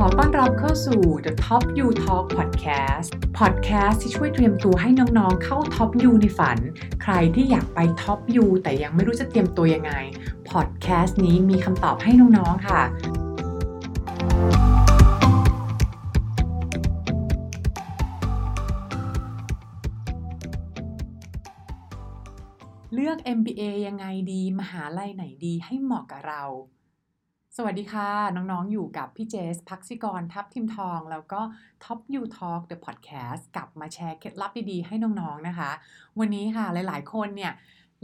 ขอต้อนรับเข้าสู่ The Top You Talk Podcast Podcast ที่ช่วยเตรียมตัวให้น้องๆ เข้า Top You ในฝัน ใครที่อยากไป Top You แต่ยังไม่รู้จะเตรียมตัวยังไง Podcast นี้มีคำตอบให้น้องๆ ค่ะ เลือก MBA ยังไงดี มหาลัยไหนดีให้เหมาะกับเรา สวัสดีค่ะ น้องๆ อยู่กับพี่เจส พักซิกร ทับทิมทอง แล้วก็ Top You Talk The Podcast กลับมาแชร์เคล็ดลับดีๆ ให้น้องๆ นะคะ วันนี้ค่ะหลายๆ คนเนี่ย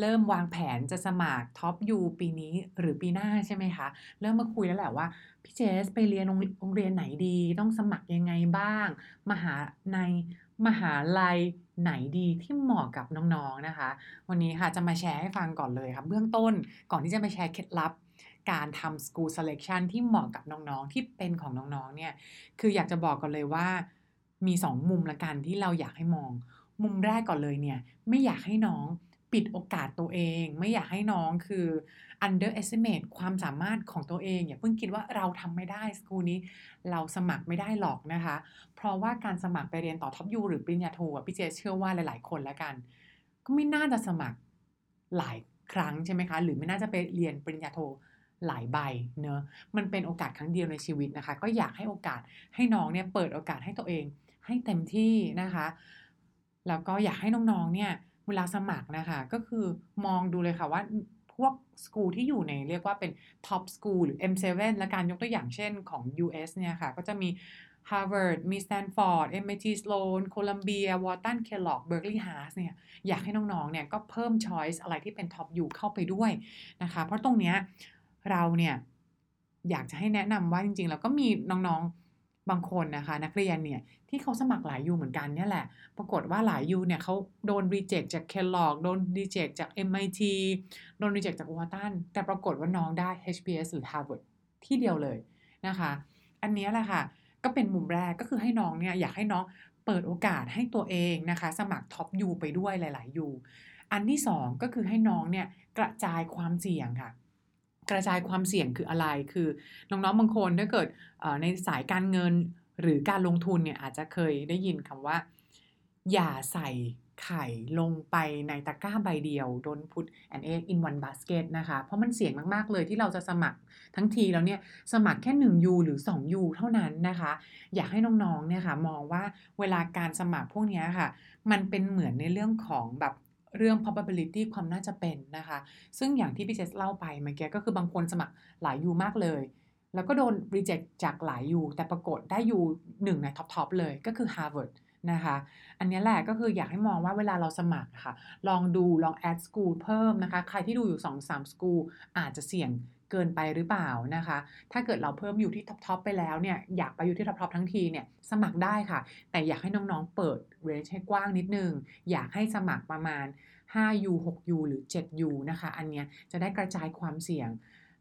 เริ่มวางแผนจะสมัคร Top U ปีนี้หรือปีหน้าใช่ไหมคะ เริ่มมาคุยแล้วแหละว่า พี่เจสไปเรียนโรงงเรียนไหนดี ต้องสมัครยังไงบ้าง มหาในมหาลัยไหนดีที่เหมาะกับน้องๆนะคะ วันนี้ค่ะจะมาแชร์ให้ฟังก่อนเลยค่ะเบื้องต้นก่อนที่จะมาแชร์เคล็ดลับ การทำ school selection ที่เหมาะกับน้องๆ ที่เป็นของน้องๆ เนี่ย คืออยากจะบอกก่อนเลยว่า มี 2 มุมละกันที่เราอยากให้มอง มุมแรกก่อนเลยเนี่ย ไม่อยากให้น้องปิดโอกาสตัวเอง ไม่อยากให้น้องคือ underestimate ความสามารถของตัวเอง อย่าเพิ่งคิดว่าเราทำไม่ได้สกูนี้ เราสมัครไม่ได้หรอกนะคะ เพราะว่าการสมัครไปเรียนต่อท็อปยูหรือปริญญาโทอะพี่เจเชื่อว่าหลายๆ คนล้วกัน ก็ไม่น่าจะสมัครหลายครั้งใช่ไหมคะ หรือไม่น่าจะไปเรียนปริญญาโท หลายใบเนอะมันเป็นโอกาสครั้งเดียวในชีวิตนะคะ ก็อยากให้โอกาสให้น้องเนี่ยเปิดโอกาสให้ตัวเองให้เต็มที่นะคะ แล้วก็อยากให้น้องๆเนี่ยเวลาสมัครนะคะ ก็คือมองดูเลยค่ะว่าพวกสกูที่อยู่ในเรียกว่าเป็นท็อปสกูลหรือ M7 และการยกตัวอย่างเช่นของ US เนี่ยค่ะ ก็จะมี Harvard มี Stanford MIT Sloan Columbia Wharton Kellogg Berkeley Haas เนี่ยอยากให้น้องๆเนี่ยก็เพิ่ม choice อะไรที่เป็นท็อปอยู่เข้าไปด้วยนะคะ เพราะตรงเนี้ย เราเนี่ยอยากจะให้แนะนำว่าจริงๆ แล้วก็มีน้องๆบางคนนะคะ นักเรียนเนี่ยที่เขาสมัครหลายยูเหมือนกันเนี่ยแหละ ปรากฏว่าหลายยูเนี่ยเขาโดน reject จาก Kellogg โดน reject จาก MIT โดน reject จาก Wharton แต่ปรากฏว่าน้องได้ HBS หรือ Harvard ที่เดียวเลยนะคะ อันนี้แหละค่ะ ก็เป็นมุมแรกก็คือให้น้องเนี่ยอยากให้น้องเปิดโอกาสให้ตัวเองนะคะ สมัครท็อปยูไปด้วยหลายๆยูอันที่ 2 ก็คือให้น้องเนี่ยกระจายความเสี่ยงค่ะ กระจายความเสี่ยงคืออะไร คือน้องๆบางคนถ้าเกิดในสายการเงินหรือการลงทุนเนี่ยอาจจะเคยได้ยินคำว่า อย่าใส่ไข่ลงไปในตะกร้าใบเดียว don't put an egg in one basket นะคะ เพราะมันเสี่ยงมาก ๆ เลยที่เราจะสมัครทั้งทีแล้วเนี่ย สมัครแค่ 1 U หรือ 2 U เท่านั้นนะคะ อยากให้น้อง ๆ เนี่ยค่ะ มองว่าเวลาการสมัครพวกนี้ค่ะ มันเป็นเหมือนในเรื่องของแบบ เรื่อง probability ความน่าจะเป็นนะคะ ซึ่งอย่างที่พี่เจสเล่าไปเมื่อกี้ก็คือบางคนสมัครหลายยูมากเลย แล้วก็โดน reject จากหลายยูแต่ปรากฏได้ยูหนึ่งในท็อปๆเลยก็คือ Harvard นะคะ อันนี้แหละก็คืออยากให้มองว่าเวลาเราสมัครค่ะ ลองดูลอง add school เพิ่มนะคะ ใครที่ดูอยู่ 2-3 school อาจจะเสี่ยง เกินไปหรือเปล่านะคะ ถ้าเกิดเราเพิ่มอยู่ที่ท็อปๆไปแล้วเนี่ยอยากไปอยู่ที่ท็อปๆทั้งทีเนี่ยสมัครได้ค่ะ แต่อยากให้น้องๆเปิด range ให้กว้างนิดนึง อยากให้สมัครประมาณ 5U 6U หรือ 7U นะคะ อันเนี้ยจะได้กระจายความเสี่ยง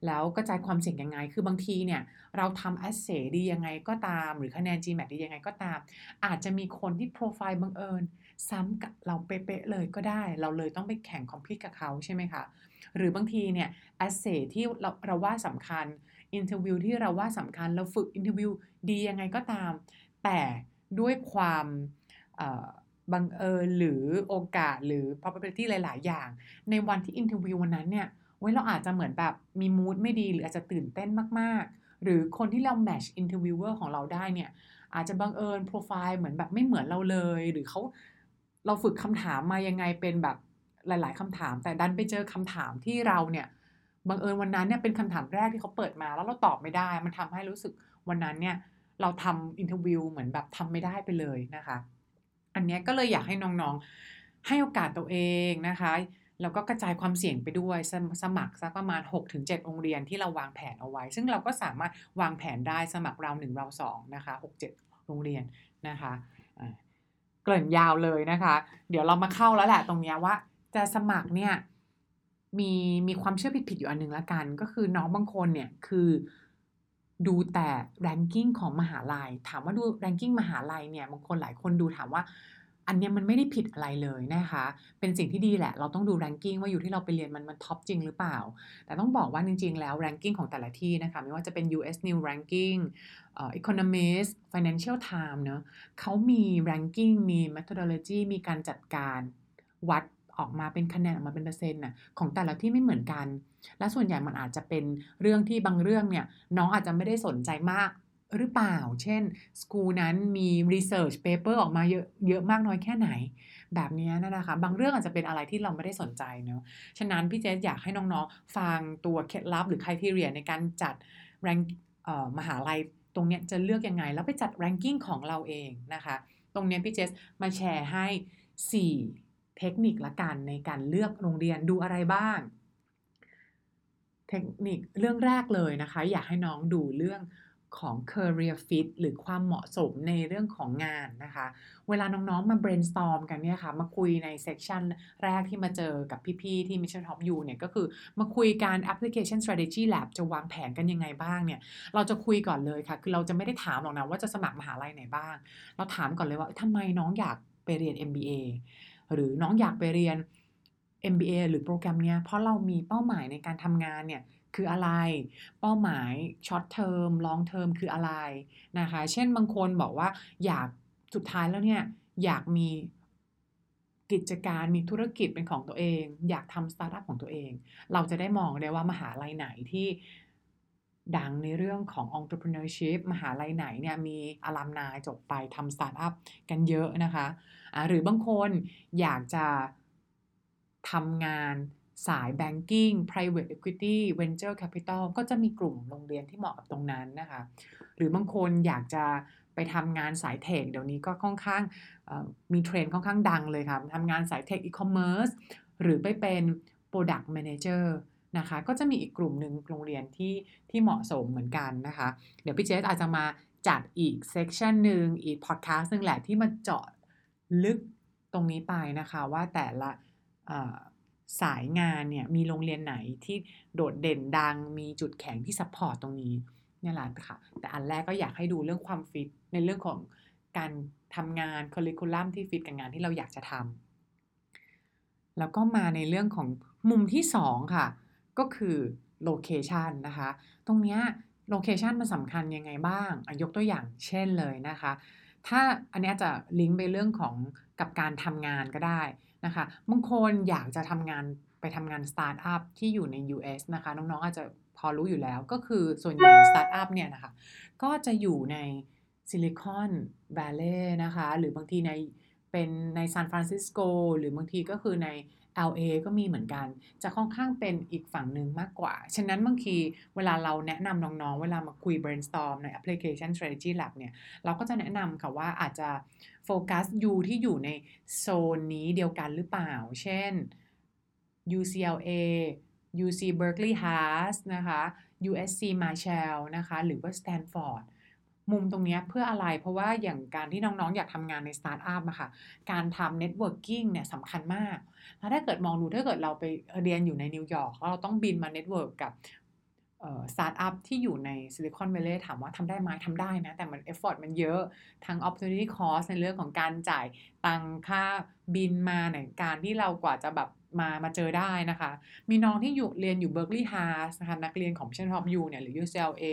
แล้วกระจายความเสี่ยงยังไง คือบางทีเนี่ยเราทำ essay ดียังไงก็ตาม หรือคะแนน GMAT ดียังไงก็ตาม อาจจะมีคนที่โปรไฟล์บังเอิญ ซ้ำกับเราเป๊ะๆเลยก็ได้ เราเลยต้องไปแข่งคอมพิวกับเขาใช่ไหมคะ หรือบางทีเนี่ย essay ที่เราเราว่าสำคัญ interview ที่เราว่าสำคัญเราฝึก interview ดียังไงก็ตาม แต่ด้วยความบังเอิญหรือโอกาสหรือ probability หลาย ๆ อย่าง ในวันที่ interview วันนั้นเนี่ยเว้ยเราอาจจะเหมือนแบบมีมูดไม่ดีหรืออาจจะตื่นเต้นมาก ๆ หรือคนที่เรา match interviewer ของเราได้เนี่ยอาจจะบังเอิญโปรไฟล์เหมือนแบบไม่เหมือนเราเลย หรือเขาเราฝึกคำถามมายังไงเป็นแบบ หลาย ๆคำถาม แต่ดันไปเจอคำถามที่เราเนี่ยบังเอิญวันนั้นเนี่ยเป็นคำถามแรกที่เขาเปิดมาแล้วเราตอบไม่ได้ มันทำให้รู้สึกวันนั้นเนี่ยเราทำ interview เหมือนแบบทำไม่ได้ไปเลยนะคะ อันนี้ก็เลยอยากให้น้องๆให้โอกาสตัวเองนะคะแล้วก็กระจายความเสี่ยงไปด้วยสสมัครสักประมาณ 6-7 โรงเรียนที่เราวางแผนเอาไว้ ซึ่งเราก็สามารถวางแผนได้สมัครเรา1เรา2นะคะ6-7 โรงเรียนนะคะเกริ่นยาวเลยนะคะ เดี๋ยวเรามาเข้าแล้วแหละตรงนี้ว่า จะสมัครเนี่ยมีมีความเชื่อผิดๆอยู่อันหนึ่งละกัน ก็คือน้องบางคนเนี่ยคือดูแต่ ranking ของมหาลัย ถามว่าดู ranking มหาลัยเนี่ยบางคนหลายคนดูถามว่า อันเนี้ยมันไม่ได้ผิดอะไรเลยนะคะ เป็นสิ่งที่ดีแหละ เราต้องดู ranking ว่าอยู่ที่เราไปเรียนมันมันท็อปจริงหรือเปล่า แต่ต้องบอกว่าจริง ๆ แล้ว ranking ของแต่ละที่นะคะไม่ว่าจะเป็น US News Ranking เอ่อ Economist Financial Times เนอะเขามี ranking มี methodology มีการจัดการวัด ออกมาเป็นคะแนนออกมาเป็นเปอร์เซ็นต์น่ะของแต่ละที่ไม่เหมือนกัน และส่วนใหญ่มันอาจจะเป็นเรื่องที่บางเรื่องเนี่ยน้องอาจจะไม่ได้สนใจมากหรือเปล่า เช่น สกูนั้นมี research paper ออกมาเยอะเยอะมากน้อยแค่ไหน แบบนี้นะคะ บางเรื่องอาจจะเป็นอะไรที่เราไม่ได้สนใจเนาะ ฉะนั้นพี่เจสอยากให้น้องๆ ฟังตัวเคล็ดลับหรือคุณทีเรียในการจัดแรงมหาลัยตรงเนี้ยจะเลือกยังไง แล้วไปจัด ranking ของเราเองนะคะ ตรงเนี้ยพี่เจสมาแชร์ให้ 4 เทคนิคละกันในการเลือกโรงเรียนดูอะไรบ้าง เทคนิคเรื่องแรกเลยนะคะ อยากให้น้องดูเรื่องของ career fit หรือความเหมาะสมในเรื่องของงานนะคะ เวลาน้องๆ มา brainstorm กันเนี่ยค่ะ มาคุยใน section แรกที่มาเจอกับพี่ๆ ที่ Mission Top U เนี่ยก็คือมาคุยการ application strategy lab จะวางแผนกันยังไงบ้างเนี่ย เราจะคุยก่อนเลยค่ะ คือเราจะไม่ได้ถามหรอกนะว่าจะสมัครมหาลัยไหนบ้าง เราถามก่อนเลยว่าทำไมน้องอยากไปเรียน MBA หรือน้องอยากไปเรียน MBA หรือโปรแกรมเนี้ยเพราะเรามีเป้าหมายในการทำงานเนี่ยคืออะไร เป้าหมาย short term long term คืออะไรนะคะ เช่นบางคนบอกว่าอยากสุดท้ายแล้วเนี่ยอยากมีกิจการมีธุรกิจเป็นของตัวเอง อยากทำสตาร์ทอัพของตัวเอง เราจะได้มองได้ว่ามหาลัยไหนที่ ดังในเรื่องของ entrepreneurship มหาลัยไหนเนี่ยมี alumni จบไปทำสตาร์ทอัพกันเยอะนะคะหรือบางคนอยากจะทำงานสาย banking private equity venture capital ก็จะมีกลุ่มโรงเรียนที่เหมาะกับตรงนั้นนะคะ หรือบางคนอยากจะไปทำงานสาย tech เดี๋ยวนี้ก็ค่อนข้างมีเทรนด์ค่อนข้างดังเลยค่ะทำงานสาย tech อีคอมเมิร์ซหรือไปเป็น product manager นะคะ ก็จะมีอีกกลุ่มหนึ่งโรงเรียนที่ที่เหมาะสมเหมือนกันนะคะ เดี๋ยวพี่เจสอาจจะมาจัดอีก session หนึ่งอีกพอดแคสต์นึงแหละที่มาเจาะลึกตรงนี้ไปนะคะว่าแต่ละสายงานเนี่ยมีโรงเรียนไหนที่โดดเด่นดังมีจุดแข็งที่ support ตรงนี้นี่แหละค่ะ แต่อันแรกก็อยากให้ดูเรื่องความฟิตในเรื่องของการทำงาน curriculum ที่ฟิตกับงานที่เราอยากจะทำแล้วก็มาในเรื่องของมุมที่ 2 ค่ะ ก็คือ location นะคะ ตรงนี้ location มันสำคัญยังไงบ้างยกตัวอย่างเช่นเลยนะคะ ถ้าอันนี้จะลิงก์ไปเรื่องของกับการทำงานก็ได้นะคะบางคนอยากจะทำงานไปทำงานสตาร์ทอัพที่อยู่ใน US นะคะ น้องๆอาจจะพอรู้อยู่แล้วก็คือส่วนใหญ่สตาร์ทอัพเนี่ยนะคะ ก็จะอยู่ในซิลิคอนแวลลีย์นะคะ หรือบางทีในเป็นในซานฟรานซิสโกหรือบางทีก็คือใน LA ก็มีเหมือนกัน จะค่อนข้างเป็นอีกฝั่งหนึ่งมากกว่า ฉะนั้นบางทีเวลาเราแนะนำน้องๆ เวลามาคุย brainstorm ใน application strategy lab เนี่ย เราก็จะแนะนำค่ะว่าอาจจะโฟกัส U ที่อยู่ในโซนนี้เดียวกันหรือเปล่า เช่น UCLA UC Berkeley Haas นะคะ USC Marshall นะคะ หรือว่า Stanford มุมตรงนี้เพื่ออะไร เพราะว่าอย่างการที่น้องๆ อยากทำงานในสตาร์ทอัพอะค่ะ การทำ networking เนี่ยสำคัญมาก แล้วถ้าเกิดมองดูถ้าเกิดเราไปเรียนอยู่ในนิวยอร์กเราต้องบินมา network กับสตาร์ทอัพที่อยู่ในซิลิคอนแวลลีย์ถามว่าทำได้ไหมทำได้นะ แต่มัน effort มันเยอะ ทั้ง opportunity cost ในเรื่องของการจ่ายตังค่าบินมาในการที่เรากว่าจะแบบมามาเจอได้นะคะ มีน้องที่อยู่เรียนอยู่ Berkeley Haas นะคะนักเรียนของ Mission Top U เนี่ยหรือ UCLA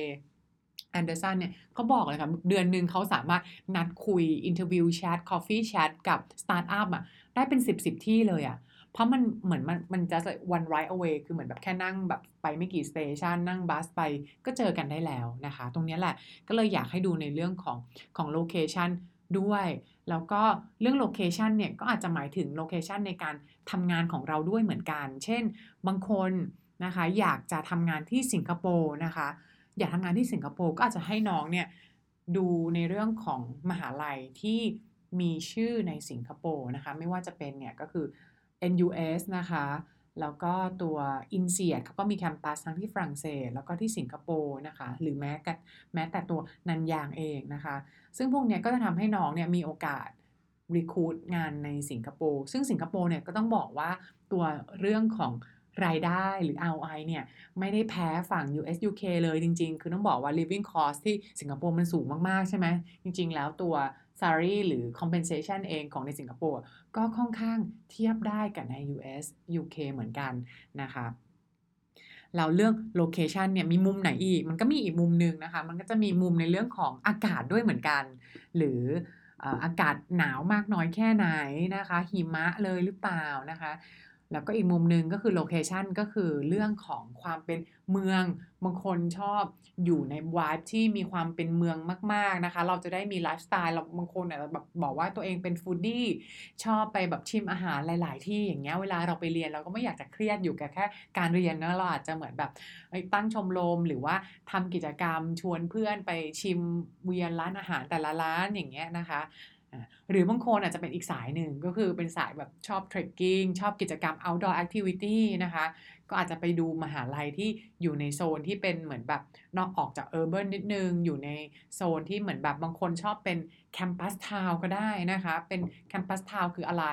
Anderson เนี่ยเขาบอกเลยค่ะเดือนหนึ่งเขาสามารถนัดคุย interview chat coffee chat กับสตาร์ทอัพอะได้เป็น 10บริษัทเลยอะเพราะมันเหมือนมันมันจะ one right away คือเหมือนแบบแค่นั่งแบบไปไม่กี่ station นั่ง bus ไปก็เจอกันได้แล้วนะคะ ตรงนี้แหละก็เลยอยากให้ดูในเรื่องของของ location ด้วย แล้วก็เรื่อง location เนี่ยก็อาจจะหมายถึง location ในการทำงานของเราด้วยเหมือนกัน เช่น บางคนนะคะอยากจะทำงานที่สิงคโปร์นะคะ อยากทำงานที่สิงคโปร์ก็อาจจะให้น้องเนี่ยดูในเรื่องของมหาลัยที่มีชื่อในสิงคโปร์นะคะ ไม่ว่าจะเป็นเนี่ยก็คือ NUS นะคะ แล้วก็ตัว i n s e a d เขาก็มีแคมปัสทั้งที่ฝรั่งเศส แล้วก็ที่สิงคโปร์นะคะ หรือแม้แต่แม้แต่ตัวนันยางเองนะคะ ซึ่งพวกนี้ก็จะทำให้น้องเนี่ยมีโอกาสรีคูดงานในสิงคโปร์ซึ่งสิงคโปร์เนี่ยก็ต้องบอกว่าตัวเรื่องของ รายได้หรือ ROI เนี่ยไม่ได้แพ้ฝั่ง US UK เลยจริง ๆ คือต้องบอกว่า living cost ที่สิงคโปร์มันสูงมาก ๆ ใช่ไหม จริง ๆ แล้วตัว salary หรือ compensation เองของในสิงคโปร์ก็ค่อนข้างเทียบได้กับใน US UK เหมือนกันนะคะเราเรื่อง location เนี่ยมีมุมไหนอีก มันก็มีอีกมุมหนึ่งนะคะ มันก็จะมีมุมในเรื่องของอากาศด้วยเหมือนกัน หรืออากาศหนาวมากน้อยแค่ไหนนะคะหิมะเลยหรือเปล่านะคะ แล้วก็อีกมุมหนึ่งก็คือ location ก็คือเรื่องของความเป็นเมืองบางคนชอบอยู่ในวายที่มีความเป็นเมืองมาก ๆนะคะ เราจะได้มีไลฟ์สไตล์เราบางคนแบบบอกว่าตัวเองเป็น foodie ชอบไปแบบชิมอาหารหลาย ๆ ที่อย่างเงี้ยเวลาเราไปเรียนเราก็ไม่อยากจะเครียดอยู่กับแค่การเรียนนะเราอาจจะเหมือนแบบตั้งชมรมหรือว่าทำกิจกรรมชวนเพื่อนไปชิมเวียนร้านอาหารแต่ละร้านอย่างเงี้ยนะคะ หรือบางคนอาจจะเป็นอีกสายหนึ่งก็คือเป็นสายแบบชอบ trekking ชอบกิจกรรม outdoor activity นะคะ ก็อาจจะไปดูมหาลัยที่อยู่ในโซนที่เป็นเหมือนแบบนอกออกจากเออร์เบิร์นนิดนึง อยู่ในโซนที่เหมือนแบบบางคนชอบเป็นแคมปัสทาวก็ได้นะคะ เป็นแคมปัสทาวคืออะไร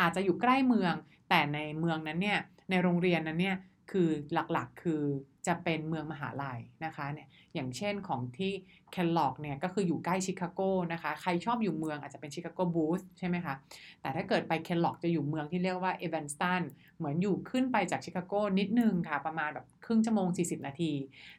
อาจจะอยู่ใกล้เมือง แต่ในเมืองนั้นเนี่ย ในโรงเรียนนั้นเนี่ย คือหลักๆ คือ จะเป็นเมืองมหาลัยนะคะเนี่ยอย่างเช่นของที่แคนล็อกเนี่ยก็คืออยู่ใกล้ชิคาโกนะคะใครชอบอยู่เมืองอาจจะเป็นชิคาโกบูธใช่ไหมคะแต่ถ้าเกิดไป Kellogg จะอยู่เมืองที่เรียกว่า Evanston เหมือนอยู่ขึ้นไปจากชิคาโกนิดนึงค่ะประมาณแบบครึ่งชั่วโมง 40 นาที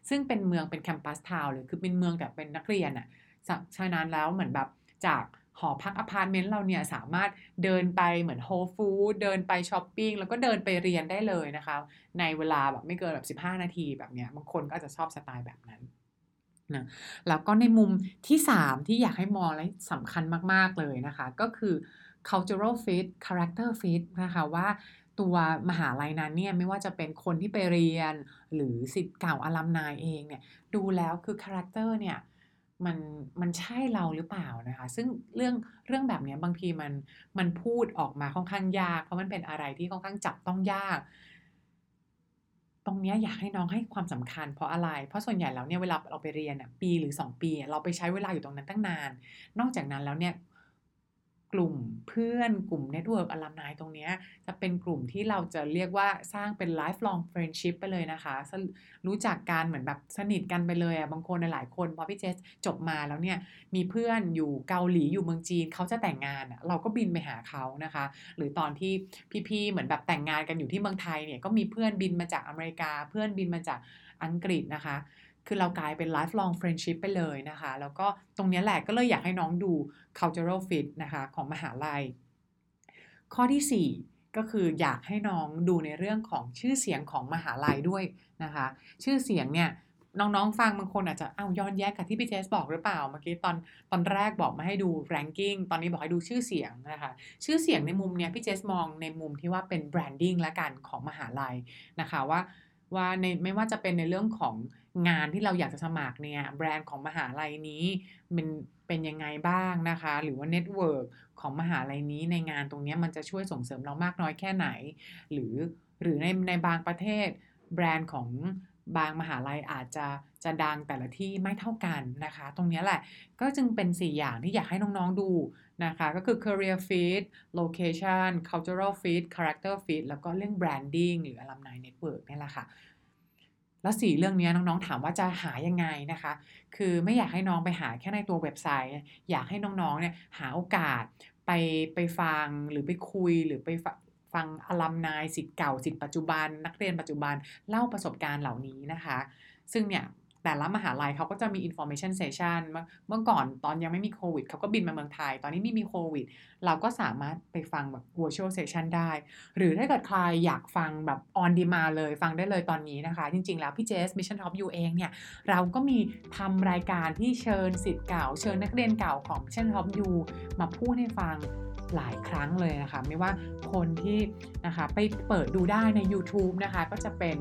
ซึ่งเป็นเมืองเป็น campus town เลยคือเป็นเมืองแต่เป็นนักเรียนอะค่ะฉะนั้นแล้วเหมือนแบบจาก หอพักอพาร์ตเมนต์เราเนี่ยสามารถเดินไปเหมือน Whole Foods เดินไปช้อปปิ้งแล้วก็เดินไปเรียนได้เลยนะคะ ในเวลาแบบไม่เกินแบบ15 นาทีแบบเนี้ยบางคนก็จะชอบสไตล์แบบนั้นนะแล้วก็ในมุมที่ 3 ที่อยากให้มองและสำคัญมาก ๆ เลยนะคะ ก็คือ cultural fit character fit นะคะว่าตัวมหาลัยนั้นเนี่ยไม่ว่าจะเป็นคนที่ไปเรียนหรือศิษย์เก่า alumni เองเนี่ยดูแล้วคือ character เนี่ย มันมันใช่เราหรือเปล่านะคะ ซึ่งเรื่องเรื่องแบบนี้บางทีมันมันพูดออกมาค่อนข้างยาก เพราะมันเป็นอะไรที่ค่อนข้างจับต้องยาก ตรงนี้อยากให้น้องให้ความสำคัญ เพราะอะไร เพราะส่วนใหญ่แล้วเนี่ยเวลาเราไปเรียนอะปีหรือ 2 ปี เราไปใช้เวลาอยู่ตรงนั้นตั้งนาน นอกจากนั้นแล้วเนี่ย กลุ่มเพื่อนกลุ่ม network alumni ตรงนี้จะเป็นกลุ่มที่เราจะเรียกว่าสร้างเป็น lifelong friendship ไปเลยนะคะ รู้จักกันเหมือนแบบสนิทกันไปเลยอะบางคนหลายคน พอพี่เจสจบมาแล้วเนี่ยมีเพื่อนอยู่เกาหลีอยู่เมืองจีนเขาจะแต่งงานเราก็บินไปหาเขานะคะ หรือตอนที่พี่ๆเหมือนแบบแต่งงานกันอยู่ที่เมืองไทยเนี่ยก็มีเพื่อนบินมาจากอเมริกา เพื่อนบินมาจากอังกฤษนะคะ คือเรากลายเป็น lifelong friendship ไปเลยนะคะ แล้วก็ตรงนี้แหละก็เลยอยากให้น้องดู cultural fit นะคะของมหาลัย ข้อที่ 4 ก็คืออยากให้น้องดูในเรื่องของชื่อเสียงของมหาลัยด้วยนะคะ ชื่อเสียงเนี่ยน้องๆ ฟังบางคนอาจจะอ้าวย้อนแย้งกับที่พี่เจสบอกหรือเปล่า เมื่อกี้ตอนตอนแรกบอกมาให้ดู ranking ตอนนี้บอกให้ดูชื่อเสียงนะคะชื่อเสียงในมุมเนี้ยพี่เจสมองในมุมที่ว่าเป็น branding ละกันของมหาลัยนะคะว่าว่าในไม่ว่าจะเป็นในเรื่องของ งานที่เราอยากจะสมัครเนี่ยแบรนด์ของมหาลัยนี้มันเป็นยังไงบ้างนะคะ หรือว่า network ของมหาลัยนี้ในงานตรงนี้มันจะช่วยส่งเสริมเรามากน้อยแค่ไหน หรือหรือในในบางประเทศ แบรนด์ของบางมหาลัยอาจจะจะดังแต่ละที่ไม่เท่ากันนะคะ ตรงนี้แหละก็จึงเป็น 4 อย่างที่อยากให้น้องๆดูนะคะ ก็คือ career fit location cultural fit character fit แล้วก็เรื่อง branding หรือ alumni network นี่แหละค่ะ แล้วสี่เรื่องนี้น้องๆถามว่าจะหายังไงนะคะ คือไม่อยากให้น้องไปหาแค่ในตัวเว็บไซต์ อยากให้น้องๆเนี่ยหาโอกาสไปไปฟังหรือไปคุยหรือไปฟังอลัมนายสิทธิ์เก่าสิทธิ์ปัจจุบัน นักเรียนปัจจุบันเล่าประสบการณ์เหล่านี้นะคะ ซึ่งเนี่ย แต่ละมหาลัยเขาก็จะมี information session เมื่อก่อนตอนยังไม่มีโควิดเขาก็บินมาเมืองไทย ตอนนี้ไม่มีโควิด เราก็สามารถไปฟังแบบ virtual session ได้ หรือถ้าเกิดใครอยากฟังแบบ on demand เลยฟังได้เลยตอนนี้นะคะ จริง ๆ แล้วพี่เจส Mission Top U เองเนี่ย เราก็มีทำรายการที่เชิญสิทธิ์เก่า เชิญนักเรียนเก่าของ Mission Top U มาพูดให้ฟัง หลายครั้งเลยนะคะ ไม่ว่าคนที่นะคะไปเปิดดูได้ใน YouTube นะคะก็จะเป็น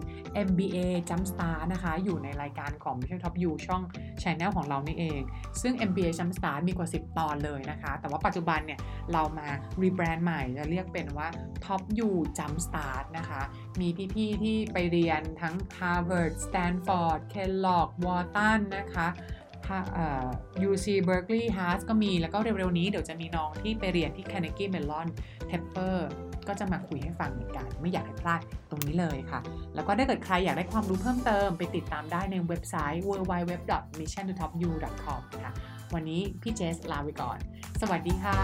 MBA Jumpstart นะคะอยู่ในรายการของ Mission Top U ช่อง Channel ของเรานี่เอง ซึ่ง MBA Jumpstart มีกว่า 10 ตอนเลยนะคะ แต่ว่าปัจจุบันเนี่ยเรามา rebrand ใหม่จะเรียกเป็นว่า Top U Jumpstart นะคะมีพี่ๆที่ไปเรียนทั้ง Harvard Stanford Kellogg Wharton นะคะ UC Berkeley Haas ก็มีแล้วก็เร็วๆนี้เดี๋ยวจะมีน้องที่ไปเรียนที่ Carnegie Mellon Tepper ก็จะมาคุยให้ฟังเหมือนกัน ไม่อยากให้พลาดตรงนี้เลยค่ะ แล้วก็ถ้าเกิดใครอยากได้ความรู้เพิ่มเติม ไปติดตามได้ในเว็บไซต์ www.missiontotopU.com ค่ะ วันนี้พี่เจสลาไปก่อน สวัสดีค่ะ